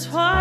Twilight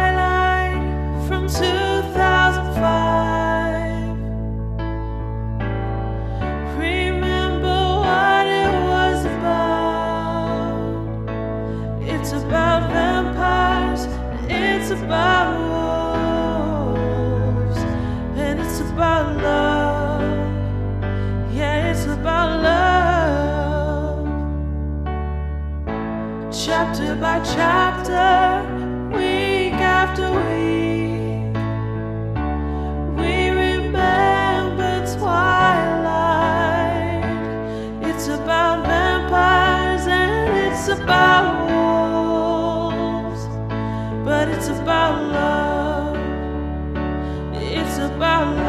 but it's about love. It's about love.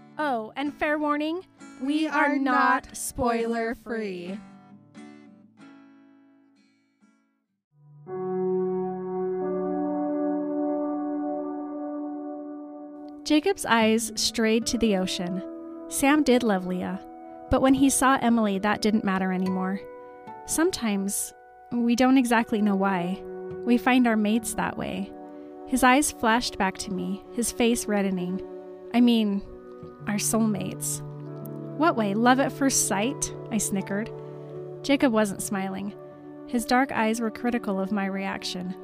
Oh, and fair warning, we, are, not spoiler free. Jacob's eyes strayed to the ocean. Sam did love Leah, but when he saw Emily, that didn't matter anymore. Sometimes we don't exactly know why. We find our mates that way. His eyes flashed back to me, his face reddening. I mean, our soulmates. What way? Love at first sight? I snickered. Jacob wasn't smiling. His dark eyes were critical of my reaction.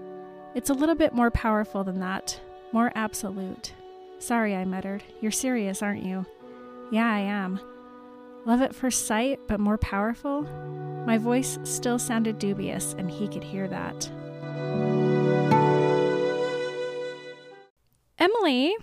It's a little bit more powerful than that, more absolute. Sorry, I muttered. You're serious, aren't you? Yeah, I am. Love at first sight, but more powerful? My voice still sounded dubious, and he could hear that. Emily,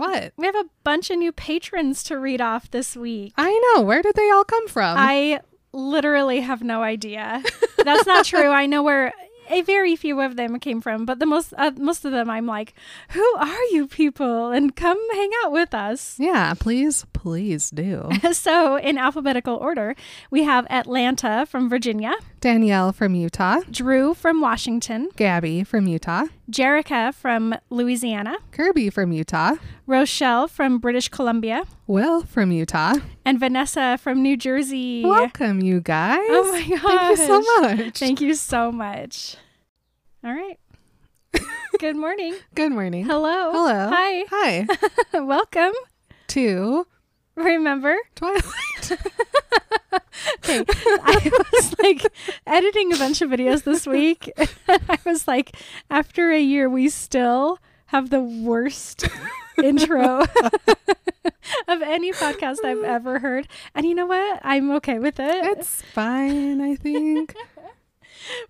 What? we have a bunch of new patrons to read off this week. I know. Where did they all come from? I literally have no idea. That's not true. I know where a very few of them came from, but the most uh, most of them I'm like, "Who are you people?" and come hang out with us. yeah, please, please do. so, in alphabetical order, we have Atlanta from Virginia, Danielle from Utah, Drew from Washington, Gabby from Utah, Jerica from Louisiana, Kirby from Utah, Rochelle from British Columbia, Will from Utah. and Vanessa from New Jersey. Welcome, you guys. Oh my gosh. Thank you so much. Thank you so much. All right. Good morning. Good morning. Hello. Hello. Hi. Hi. Welcome. to Remember? Twilight. Okay. I was like editing a bunch of videos this week. I was like, after a year, we still have the worst intro of any podcast I've ever heard. And you know what? I'm okay with it. it's fine, I think.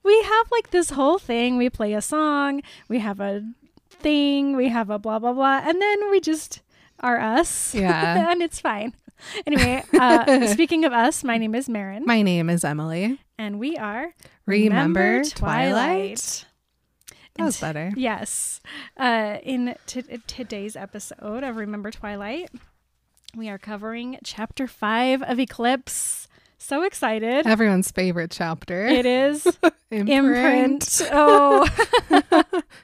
we have like this whole thing. We play a song, we have a thing, we have a blah, blah, blah. And then we just are us. Yeah. and it's fine. Anyway, uh, speaking of us, my name is Marin, My name is Emily. and we are Remember Twilight? That And was t- better. Yes. Uh, in t- today's episode of Remember Twilight, we are covering chapter five of Eclipse. So excited. Everyone's favorite chapter. It is Imprint. imprint. Oh,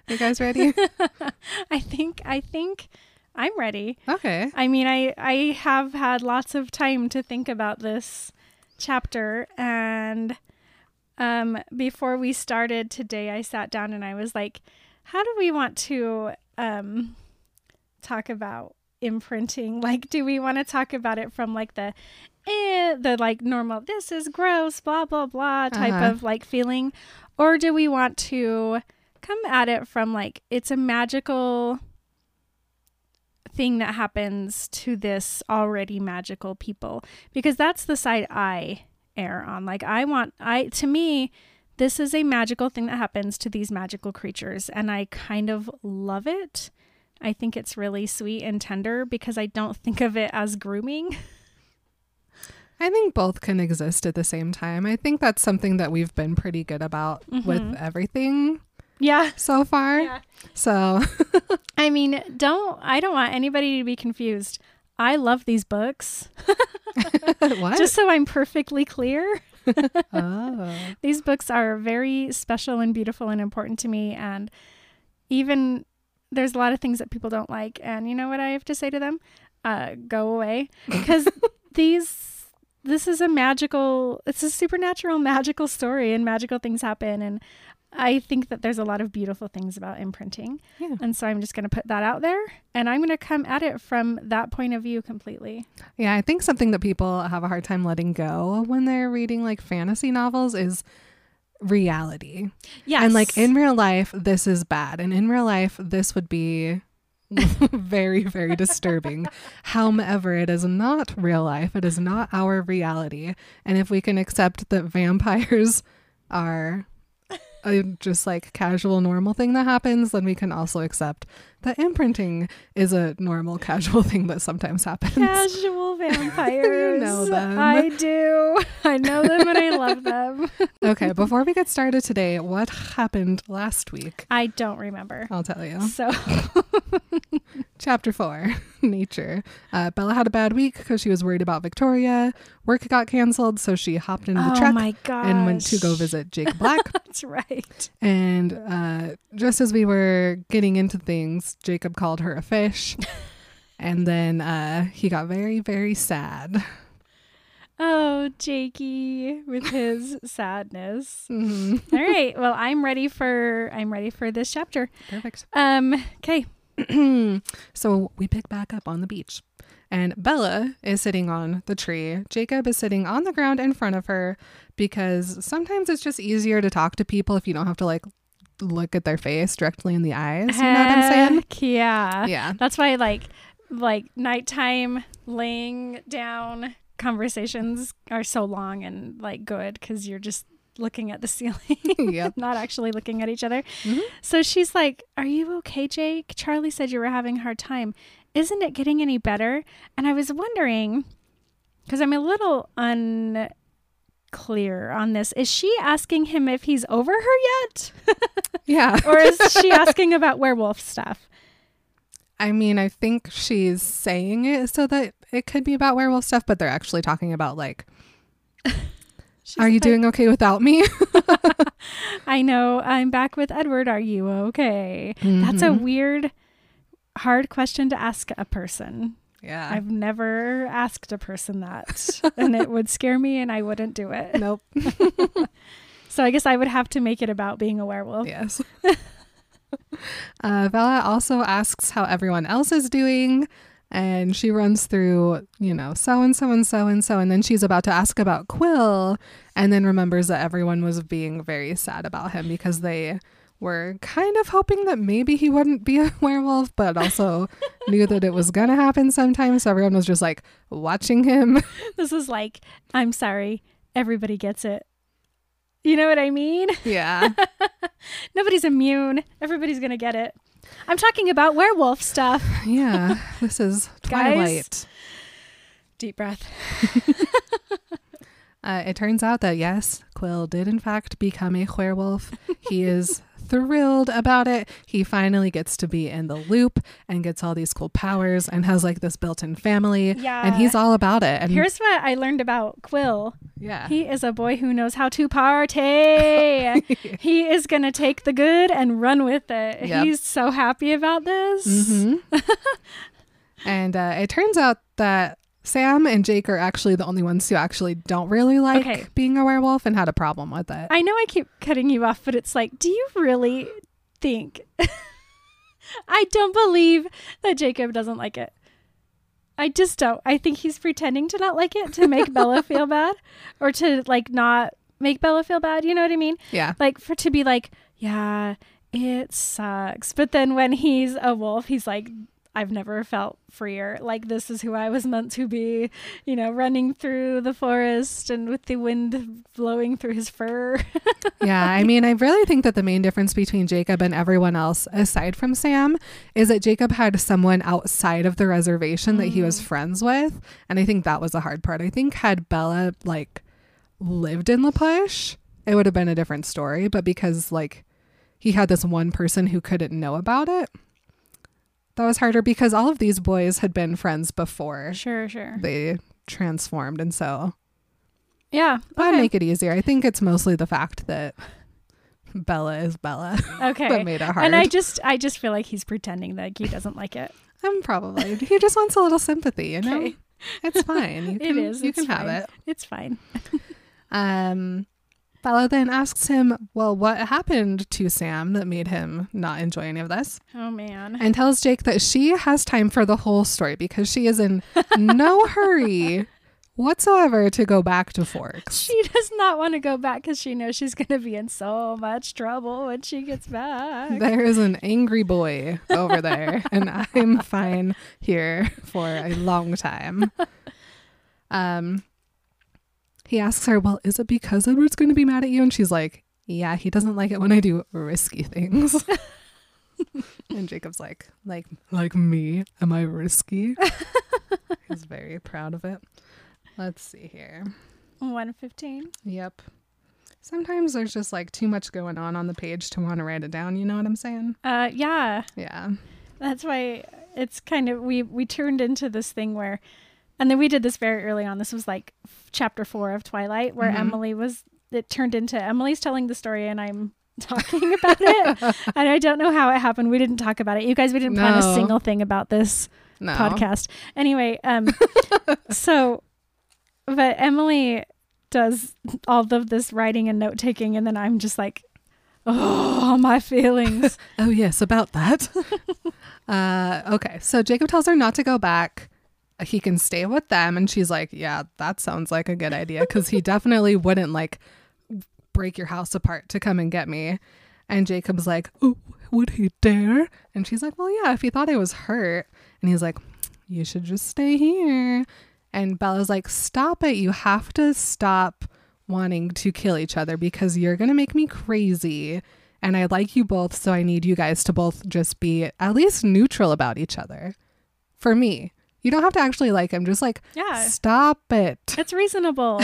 You guys ready? I think I think I'm ready. Okay. I mean, I I have had lots of time to think about this chapter and um before we started today I sat down and I was like, how do we want to um talk about imprinting? Like do we want to talk about it from like the eh, the like normal this is gross blah blah blah type Uh-huh. of like feeling or do we want to come at it from like it's a magical thing that happens to this already magical people because that's the side I err on. Like I want I to me this is a magical thing that happens to these magical creatures and I kind of love it. I think it's really sweet and tender because I don't think of it as grooming. I think both can exist at the same time. I think that's something that we've been pretty good about with Mhm. everything Yeah. so far. Yeah. So, I mean, don't I don't want anybody to be confused. I love these books. what? Just so I'm perfectly clear. oh. These books are very special and beautiful and important to me. And even there's a lot of things that people don't like. And you know what I have to say to them? Uh, go away. Because these, this is a magical, it's a supernatural, magical story and magical things happen. And I think that there's a lot of beautiful things about imprinting. Yeah. And so I'm just going to put that out there. And I'm going to come at it from that point of view completely. Yeah, I think something that people have a hard time letting go when they're reading like fantasy novels is reality. Yeah. And like in real life, this is bad. And in real life, this would be very, very disturbing. However, it is not real life. It is not our reality. And if we can accept that vampires are a just like casual, normal thing that happens, then we can also accept that imprinting is a normal, casual thing that sometimes happens. Casual vampires. know them. I do. I know them and I love them. okay, before we get started today, what happened last week? I don't remember. I'll tell you. So, Chapter four, nature. Uh, Bella had a bad week because she was worried about Victoria. Work got canceled, so she hopped into the oh truck and went to go visit Jake Black. That's right. and uh, just as we were getting into things, Jacob called her a fish. and then uh, he got very, very sad. Oh, Jakey with his sadness. Mhm. All right. Well, I'm ready for I'm ready for this chapter. Perfect. Um, okay. So we pick back up on the beach. And Bella is sitting on the tree. Jacob is sitting on the ground in front of her because sometimes it's just easier to talk to people if you don't have to like look at their face directly in the eyes. You know what I'm saying? Yeah. Yeah. That's why like like nighttime laying down conversations are so long and like good because you're just looking at the ceiling Yep. not actually looking at each other. Mhm. so she's like are you okay jake? Charlie said you were having a hard time. Isn't it getting any better? And i was wondering because i'm a little unclear on this. Is she asking him if he's over her yet? Yeah. or is she asking about werewolf stuff? I mean, I think she's saying it so that it could be about werewolf stuff, but they're actually talking about like, She's are you like, doing okay without me? I know. I'm back with Edward. Are you okay? That's a Mhm. weird, hard question to ask a person. yeah. I've never asked a person that, and it would scare me, and I wouldn't do it. nope. So I guess I would have to make it about being a werewolf. Yes. uh, Bella also asks how everyone else is doing. And she runs through, you know, so and so and so and so. And then she's about to ask about Quil and then remembers that everyone was being very sad about him because they were kind of hoping that maybe he wouldn't be a werewolf, but also knew that it was going to happen sometime. So everyone was just like watching him. This is like, I'm sorry, everybody gets it. You know what I mean? yeah. Nobody's immune. Everybody's gonna get it. I'm talking about werewolf stuff. Yeah. This is Guys. Twilight. Deep breath. Uh, it turns out that yes, Quil did in fact become a werewolf. he is thrilled about it. He finally gets to be in the loop and gets all these cool powers and has like this built-in family. Yeah. And he's all about it. And Here's what I learned about Quil. yeah. He is a boy who knows how to party. he is going to take the good and run with it. Yep. He's so happy about this. Mhm. and uh, it turns out that Sam and Jake are actually the only ones who actually don't really like Okay. being a werewolf and had a problem with it. I know I keep cutting you off, but it's like, do you really think? I don't believe that Jacob doesn't like it. I just don't. I think he's pretending to not like it to make Bella feel bad or to like not make Bella feel bad. You know what I mean? yeah. Like for to be like, yeah, it sucks. But then when he's a wolf, he's like, I've never felt freer. Like this is who I was meant to be, you know, running through the forest and with the wind blowing through his fur. yeah, I mean, I really think that the main difference between Jacob and everyone else, aside from Sam, is that Jacob had someone outside of the reservation that he was mm. friends with. And I think that was the hard part. I think had Bella, like, lived in La Push, it would have been a different story. But because, like, he had this one person who couldn't know about it, that was harder because all of these boys had been friends before sure, sure. they transformed. And so Yeah. that would make it easier. I think it's mostly the fact that Bella is Bella okay. that made it hard. And I just I just feel like he's pretending that he doesn't like it. I'm probably he just wants a little sympathy, you know. Okay. It's fine. You can, is, You can have it. It's fine. Um, Bella then asks him, "Well, what happened to Sam that made him not enjoy any of this?" Oh man. And tells Jake that she has time for the whole story because she is in no hurry whatsoever to go back to Forks. She does not want to go back because she knows she's going to be in so much trouble when she gets back. There is an angry boy over there, and I'm fine here for a long time. Um, he asks her, Well, is it because Edward's going to be mad at you? And she's like, Yeah, he doesn't like it when I do risky things. and Jacob's like, like, like me? Am I risky? He's very proud of it. Let's see here. 115. Yep. Sometimes there's just like too much going on on the page to want to write it down. You know what I'm saying? Uh, yeah. Yeah. That's why it's kind of we we turned into this thing where, and then we did this very early on. This was like chapter four of Twilight, where Mhm. Emily was. It turned into Emily's telling the story, and I'm talking about it. and I don't know how it happened. We didn't talk about it. You guys, we didn't plan a single thing about this No. podcast. Anyway, um, so, but Emily does all of this writing and note taking, and then I'm just like, oh, my feelings. Oh, yes, about that. uh, okay, so Jacob tells her not to go back. He can stay with them. And she's like, Yeah, that sounds like a good idea because he definitely wouldn't like break your house apart to come and get me. And Jacob's like, Oh, would he dare? And she's like, Well, yeah, if he thought I was hurt. And he's like, You should just stay here. And Bella's like, Stop it. You have to stop wanting to kill each other because you're to make me crazy. And I like you both. So I need you guys to both just be at least neutral about each other. For me, you don't have to actually like him. Just like, Yeah. stop it. It's reasonable.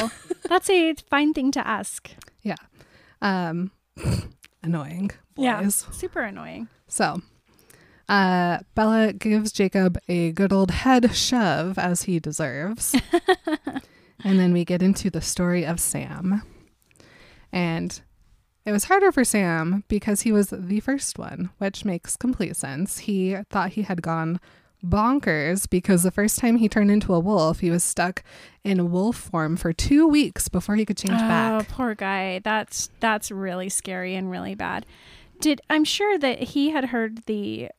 That's a fine thing to ask. Yeah. Um, annoying. Boys. Yeah. Super annoying. So, uh, Bella gives Jacob a good old head shove as he deserves. and then we get into the story of Sam. And it was harder for Sam because he was the first one, which makes complete sense. He thought he had gone bonkers because the first time he turned into a wolf, he was stuck in wolf form for two weeks before he could change back. oh, back. poor guy. That's that's really scary and really bad. Did I'm sure that he had heard the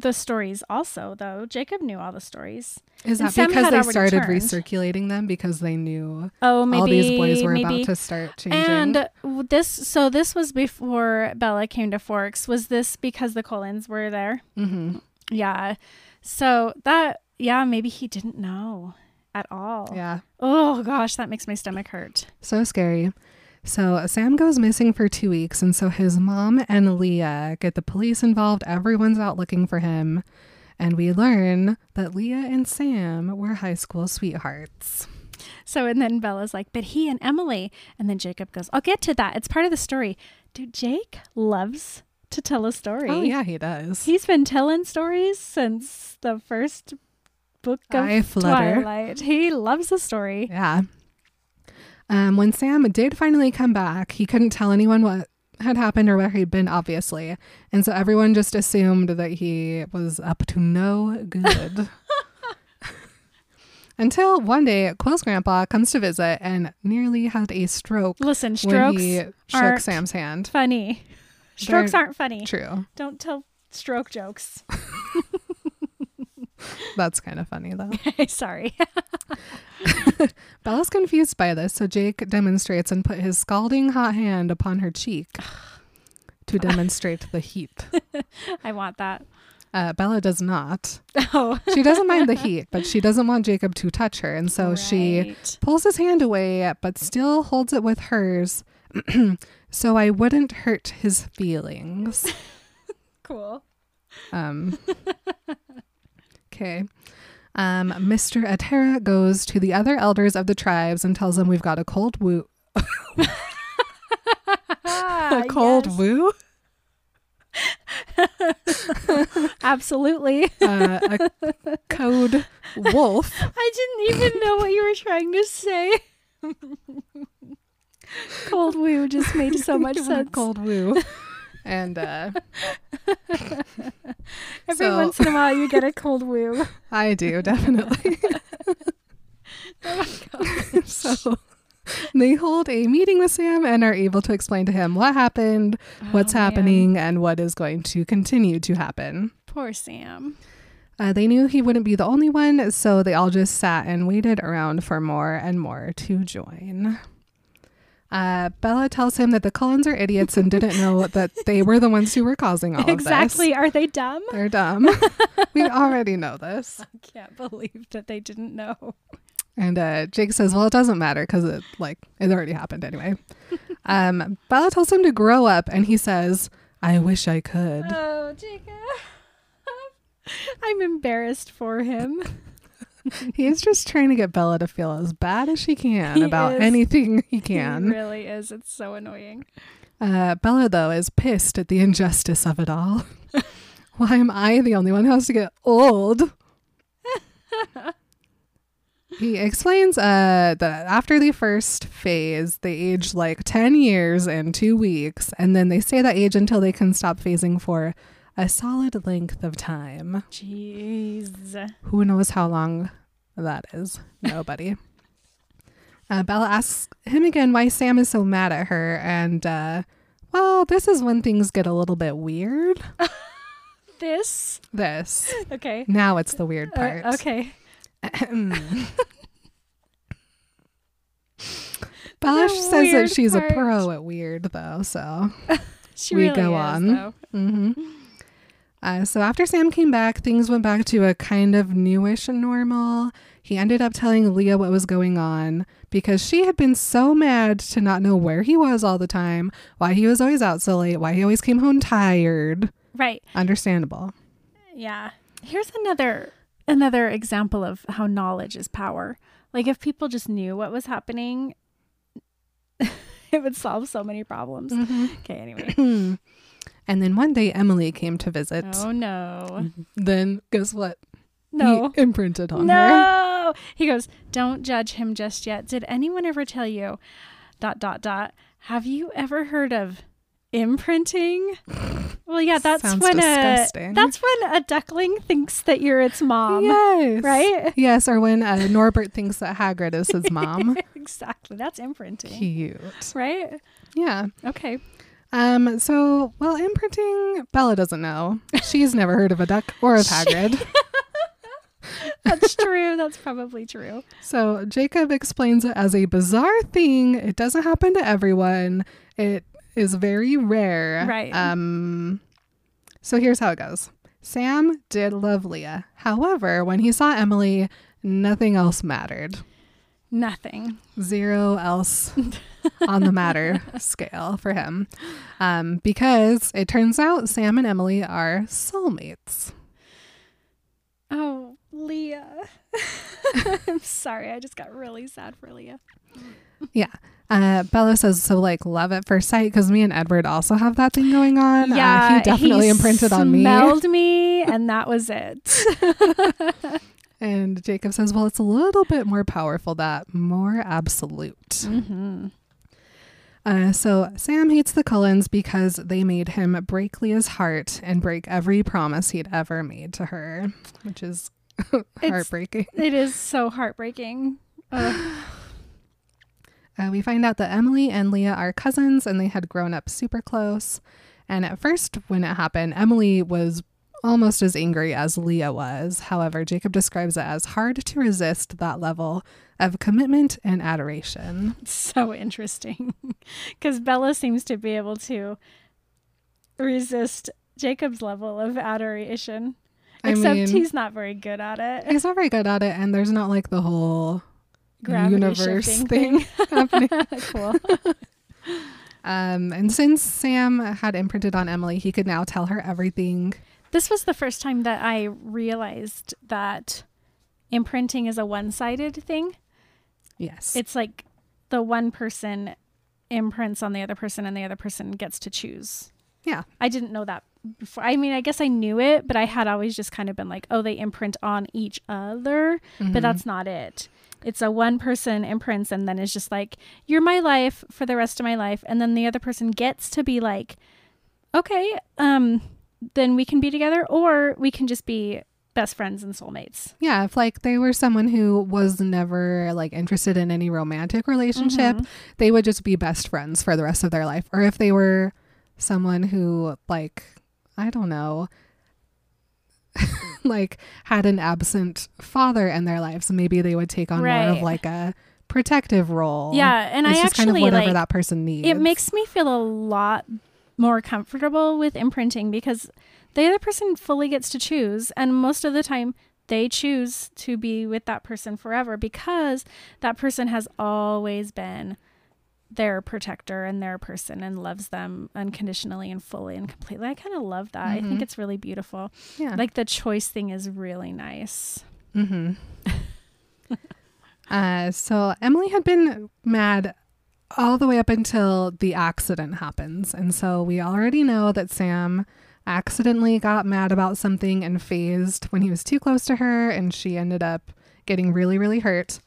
the stories also though. Jacob knew all the stories. Is that because they started turned. recirculating them because they knew Oh, maybe all these boys were maybe. about to start changing? And this, so this was before Bella came to Forks. Was this because the Cullens were there? hmm Yeah. So that, yeah, maybe he didn't know at all. Yeah, Oh gosh, that makes my stomach hurt. so scary. So Sam goes missing for two weeks, and so his mom and Leah get the police involved. Everyone's out looking for him, and we learn that Leah and Sam were high school sweethearts. So and then Bella's like, but he and Emily, and then Jacob goes, I'll get to that. It's part of the story. Dude, Jake loves to tell a story. Oh yeah, he does. He's been telling stories since the first book of. Twilight. He loves a story. Yeah. Um, when Sam did finally come back, he couldn't tell anyone what had happened or where he'd been, obviously. And so everyone just assumed that he was up to no good. Until one day, Quil's grandpa comes to visit and nearly had a stroke Listen, when strokes he shook aren't Sam's hand. funny. Strokes They're- aren't funny. True. Don't tell stroke jokes. That's kind of funny, though. Sorry. Bella's confused by this, so Jake demonstrates and put his scalding hot hand upon her cheek to demonstrate the heat. I want that. Uh, Bella does not. Oh, She doesn't mind the heat, but she doesn't want Jacob to touch her. And so she pulls his hand away, but still holds it with hers. so I wouldn't hurt his feelings. cool. Um, okay. Um, Mr. Ateara goes to the other elders of the tribes and tells them we've got a cold woo. Ah, a cold yes. woo? Absolutely. Uh, a code wolf. I didn't even know what you were trying to say. Cold woo just made so much sense. cold woo. And uh, Every so- once in a while, you get a cold woo. I do, definitely. Oh so they hold a meeting with Sam and are able to explain to him what happened, what's Oh, man. happening, and what is going to continue to happen. Poor Sam. Uh, they knew he wouldn't be the only one, so they all just sat and waited around for more and more to join. Uh, Bella tells him that the Cullens are idiots and didn't know that they were the ones who were causing all the exactly. of Are they dumb? They're dumb. we already know this. I can't believe that they didn't know. And uh, Jake says, "Well, it doesn't matter because it like it already happened anyway." um, Bella tells him to grow up, and he says, "I wish I could." Oh, Jacob. I'm embarrassed for him. He's just trying to get Bella to feel as bad as she can He about is. anything he can. He really is. It's so annoying. Uh, Bella, though, is pissed at the injustice of it all. Why am I the only one who has to get old? he explains uh, that after the first phase, they age like 10 years and two weeks, and then they stay that age until they can stop phasing for a solid length of time. Jeez. Who knows how long that is? Nobody. uh, Bella asks him again why Sam is so mad at her, and uh, well, this is when things get a little bit weird. This. This Okay. now it's the weird Uh, part. okay. Bella says that she's part. a pro at weird, though. So She We really go is, on. though. Uh, so after Sam came back, things went back to a kind of newish normal. He ended up telling Leah what was going on because she had been so mad to not know where he was all the time, why he was always out so late, why he always came home tired. Right. Understandable. Yeah. Here's another another example of how knowledge is power. Like if people just knew what was happening, it would solve so many problems. Okay, anyway. and then one day Emily came to visit. Oh no. Then guess what? No. He imprinted on her. No. He goes, "Don't judge him just yet. Did anyone ever tell you dot dot dot? Have you ever heard of imprinting?" Well, yeah, that's Sounds when disgusting. a that's when a duckling thinks that you're its mom. yes. Right? Yes, or when uh, Norbert thinks that Hagrid is his mom. exactly. That's imprinting. Cute. right? Yeah. Okay. Um, so, while imprinting, Bella doesn't know. She's never heard of a duck or of Hagrid. That's true. That's probably true. so, Jacob explains it as a bizarre thing. It doesn't happen to everyone, it is very rare. Right. Um, so, here's how it goes Sam did love Leah. However, when he saw Emily, nothing else mattered. Nothing. Zero else on the matter scale for him. Um, because it turns out Sam and Emily are soulmates. Oh, Leah. I'm sorry. I just got really sad for Leah. Yeah. Uh, Bella says, so like love at first sight because me and Edward also have that thing going on. Uh, Yeah, he definitely imprinted on me. Smelled me, and that was it. And Jacob says, well, it's a little bit more powerful, that more absolute. mm-hmm. Uh, so Sam hates the Cullens because they made him break Leah's heart and break every promise he'd ever made to her, which is heartbreaking. It is so heartbreaking. Uh, we find out that Emily and Leah are cousins and they had grown up super close. And at first, when it happened, Emily was almost as angry as Leah was. However, Jacob describes it as hard to resist that level of commitment and adoration. so interesting because Bella seems to be able to resist Jacob's level of adoration. I Except mean, he's not very good at it. he's not very good at it, and there's not like the whole Gravity universe shifting thing happening. cool. Um, and since Sam had imprinted on Emily, he could now tell her everything. This was the first time that I realized that imprinting is a one-sided thing. Yes. It's like the one person imprints on the other person and the other person gets to choose. Yeah. I didn't know that before. I mean, I guess I knew it, but I had always just kind of been like, oh, they imprint on each other, Mhm. but that's not it. It's a one person imprints and then it's just like, you're my life for the rest of my life. And then the other person gets to be like, okay, um, then we can be together or we can just be best friends and soulmates. Yeah, if like they were someone who was never like interested in any romantic relationship, Mhm. they would just be best friends for the rest of their life. Or if they were someone who like I don't know like had an absent father in their lives, maybe they would take on more of like a protective role. Yeah. And it's I just actually kind of whatever like, that person needs. it makes me feel a lot more comfortable with imprinting because the other person fully gets to choose and most of the time they choose to be with that person forever because that person has always been their protector and their person and loves them unconditionally and fully and completely. I kind of love that. I think Mhm. it's really beautiful. yeah. Like the choice thing is really nice. Mm-hmm. uh, so Emily had been mad all the way up until the accident happens. And so we already know that Sam accidentally got mad about something and phased when he was too close to her, and she ended up getting really, really hurt.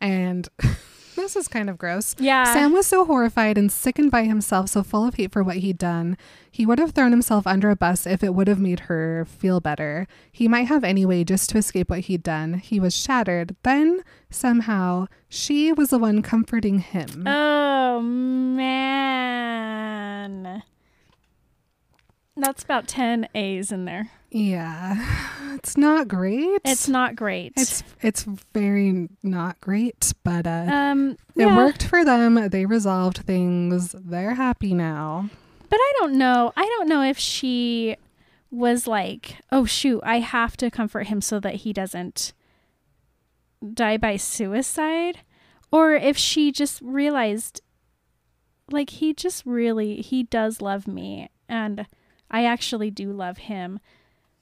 And this is kind of gross. Yeah. Sam was so horrified and sickened by himself, so full of hate for what he'd done. He would have thrown himself under a bus if it would have made her feel better. He might have anyway just to escape what he'd done. He was shattered. Then, somehow, she was the one comforting him. Oh man. That's about 10 A's in there. yeah. It's not great. It's not great. it's it's very not great, but uh um it worked for them. They resolved things. They're happy now. But I don't know. I don't know if she was like, "Oh shoot, I have to comfort him so that he doesn't die by suicide," or if she just realized like he just really he does love me and I actually do love him.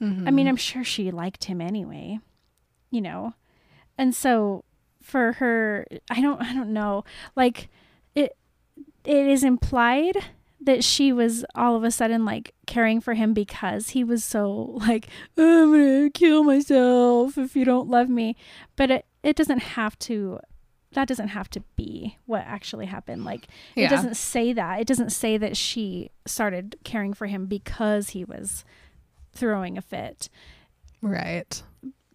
I mean, mm-hmm. I'm sure she liked him anyway, you know. And so for her, I don't I don't know. Like it it is implied that she was all of a sudden like caring for him because he was so like I'm going to kill myself if you don't love me. But it it doesn't have to that doesn't have to be what actually happened. Like Yeah. it doesn't say that. It doesn't say that she started caring for him because he was throwing a fit. right.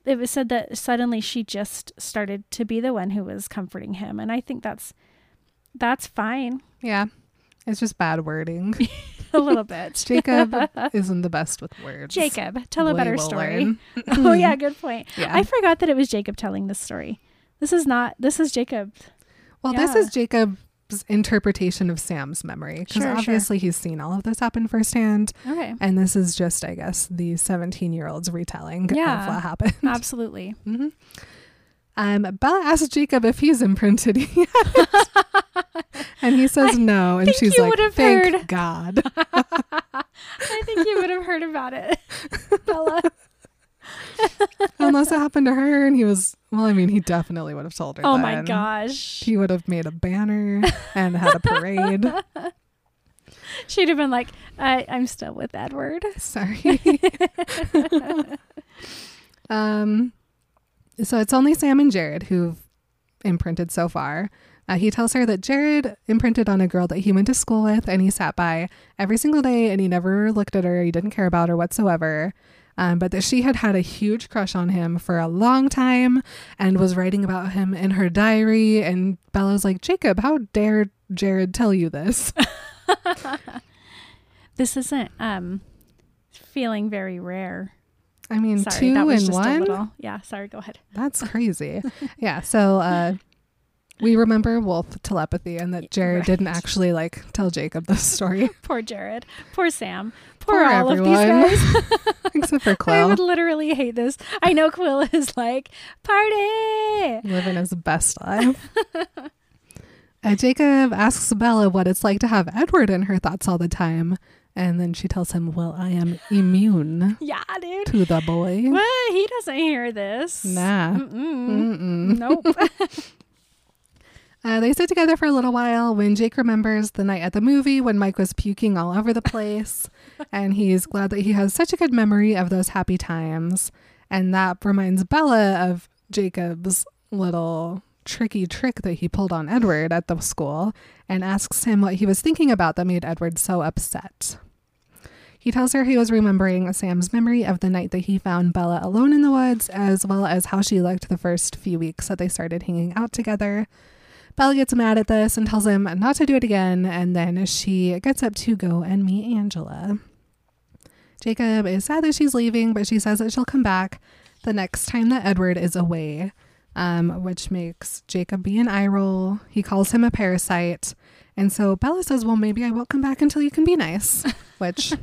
It was said that suddenly she just started to be the one who was comforting him, and I think that's that's fine Yeah. It's just bad wording. a little bit. Jacob isn't the best with words. Jacob, tell a We better story. learn. oh yeah, good point. Yeah. I forgot that it was Jacob telling this story. This is not. This is Jacob. well, this is Jacob's interpretation of Sam's memory because Sure, sure. obviously he's seen all of this happen firsthand, Okay, and this is just, I guess, the 17 year old's retelling Yeah. of what happened. absolutely. hmm Um, Bella asks Jacob if he's imprinted yet, and he says no, and she's like, "Thank heard." God." I think you would have heard about it, Bella. Unless it happened to her, and he was well. I mean, he definitely would have told her. Oh my gosh. He would have made a banner and had a parade. She'd have been like, I, I'm still with Edward. Sorry. um, so it's only Sam and Jared who've imprinted so far. Uh, he tells her that Jared imprinted on a girl that he went to school with and he sat by every single day and he never looked at her. He didn't care about her whatsoever. Um, but that she had had a huge crush on him for a long time and was writing about him in her diary. And Bella's like, Jacob, how dare Jared tell you this? This isn't um feeling very rare. I mean, Sorry, two that was and one. little. Yeah, sorry, go ahead. That's crazy. yeah. So uh, We remember wolf telepathy and that Jared Right. didn't actually like tell Jacob this story. Poor Jared. Poor Sam. Poor, Poor all everyone. of these guys. Except for Quil. I would literally hate this. I know Quil is like, party. living his best life. Uh, Jacob asks Bella what it's like to have Edward in her thoughts all the time. And then she tells him, Well, I am immune Yeah, dude. to the boy. What? He doesn't hear this. Nah. Mm-mm. Mm-mm. Nope. Uh, they sit together for a little while when Jake remembers the night at the movie when Mike was puking all over the place. and he's glad that he has such a good memory of those happy times. And that reminds Bella of Jacob's little tricky trick that he pulled on Edward at the school and asks him what he was thinking about that made Edward so upset. He tells her he was remembering Sam's memory of the night that he found Bella alone in the woods, as well as how she looked the first few weeks that they started hanging out together. Bella gets mad at this and tells him not to do it again, and then she gets up to go and meet Angela. Jacob is sad that she's leaving, but she says that she'll come back the next time that Edward is away, um, which makes Jacob be an eye roll. He calls him a parasite. And so Bella says, Well, maybe I won't come back until you can be nice, which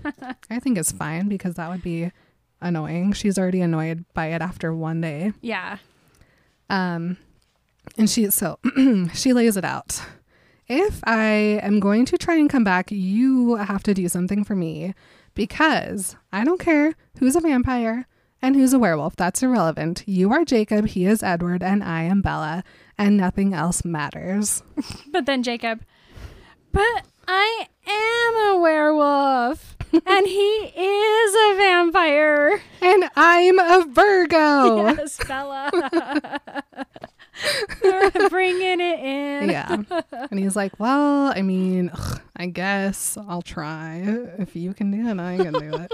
I think is fine because that would be annoying. She's already annoyed by it after one day. yeah. Um, and she so she lays it out. If I am going to try and come back, you have to do something for me because I don't care who's a vampire and who's a werewolf. That's irrelevant. You are Jacob, he is Edward, and I am Bella, and nothing else matters. But then Jacob, but I am a werewolf and he is a vampire. And I'm a Virgo. Yes, Bella. Bringing it in. Yeah. And he's like, Well, I mean, ugh, I guess I'll try. If you can do it, I can do it.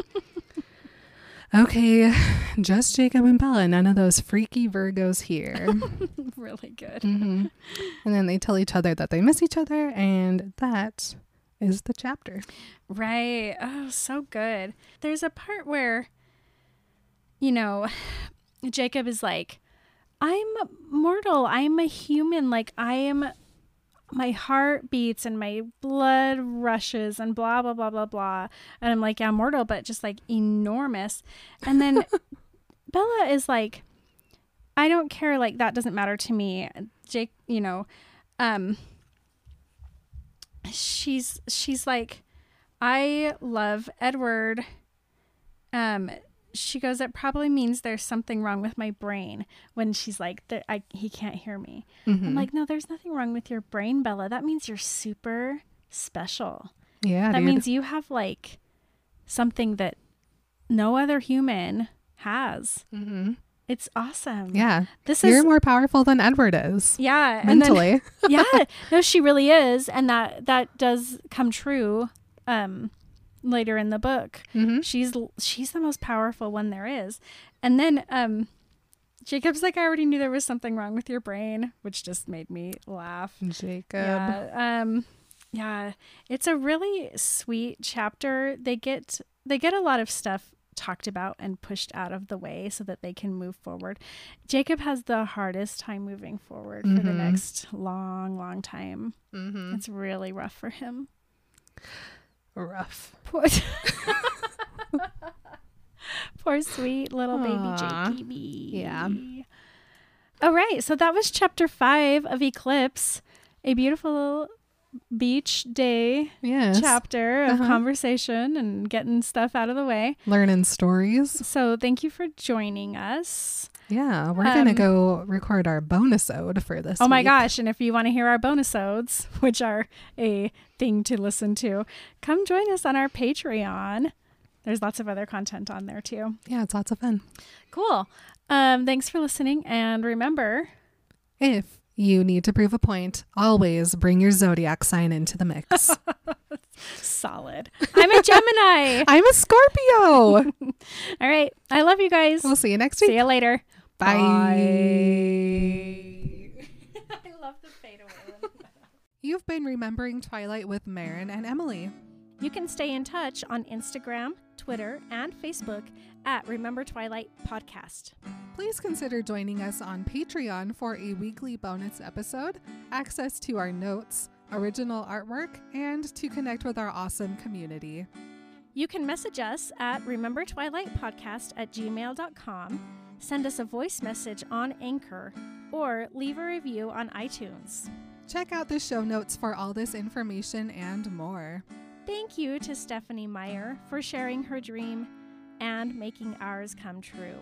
okay. Just Jacob and Bella. None of those freaky Virgos here. Really good. hmm And then they tell each other that they miss each other. And that is the chapter. Right. Oh, so good. There's a part where, you know, Jacob is like, I'm mortal. I'm a human. Like, I am, my heart beats and my blood rushes and blah, blah, blah, blah, blah. And I'm like, yeah, mortal, but just like enormous. And then Bella is like, I don't care. Like, that doesn't matter to me. Jake, you know, um, she's, she's like, I love Edward. Um, she goes, it probably means there's something wrong with my brain when she's like, "There- I, he can't hear me. Mm-hmm. I'm like, no, there's nothing wrong with your brain, Bella. That means you're super special. Yeah. that dude. means you have like something that no other human has. Mhm. It's awesome. Yeah. This You're is, more powerful than Edward is. yeah. And then, Mentally. yeah no she really is and that that does come true um later in the book. Hmm she's she's the most powerful one there is. And then um jacob's like i already knew there was something wrong with your brain which just made me laugh. Jacob. yeah um yeah it's a really sweet chapter. They get they get a lot of stuff talked about and pushed out of the way so that they can move forward. Jacob has the hardest time moving forward for the Mhm. next long long time. Hmm it's really rough for him Rough. poor poor sweet little Aw. baby jacob Yeah. all right so that was chapter five of eclipse a beautiful beach day Yes. chapter of Uh-huh. conversation and getting stuff out of the way. Learning stories. So thank you for joining us. Yeah. We're going to Um, go record our bonus ode for this. Oh my week. gosh. And if you want to hear our bonus odes, which are a thing to listen to, come join us on our Patreon. There's lots of other content on there too. Yeah. It's lots of fun. Cool. Um, thanks for listening. And remember, If you need to prove a point, always bring your zodiac sign into the mix. solid. I'm a Gemini. I'm a Scorpio. All right. I love you guys. we'll see you next week. See you later. Bye. I love the fade away. You've been remembering Twilight with Marin and Emily. You can stay in touch on Instagram, Twitter, and Facebook at Remember Twilight Podcast. Please consider joining us on Patreon for a weekly bonus episode, access to our notes, original artwork, and to connect with our awesome community. You can message us at Remember Twilight Podcast at gmail.com, send us a voice message on Anchor, or leave a review on iTunes. Check out the show notes for all this information and more. Thank you to Stephenie Meyer for sharing her dream and making ours come true.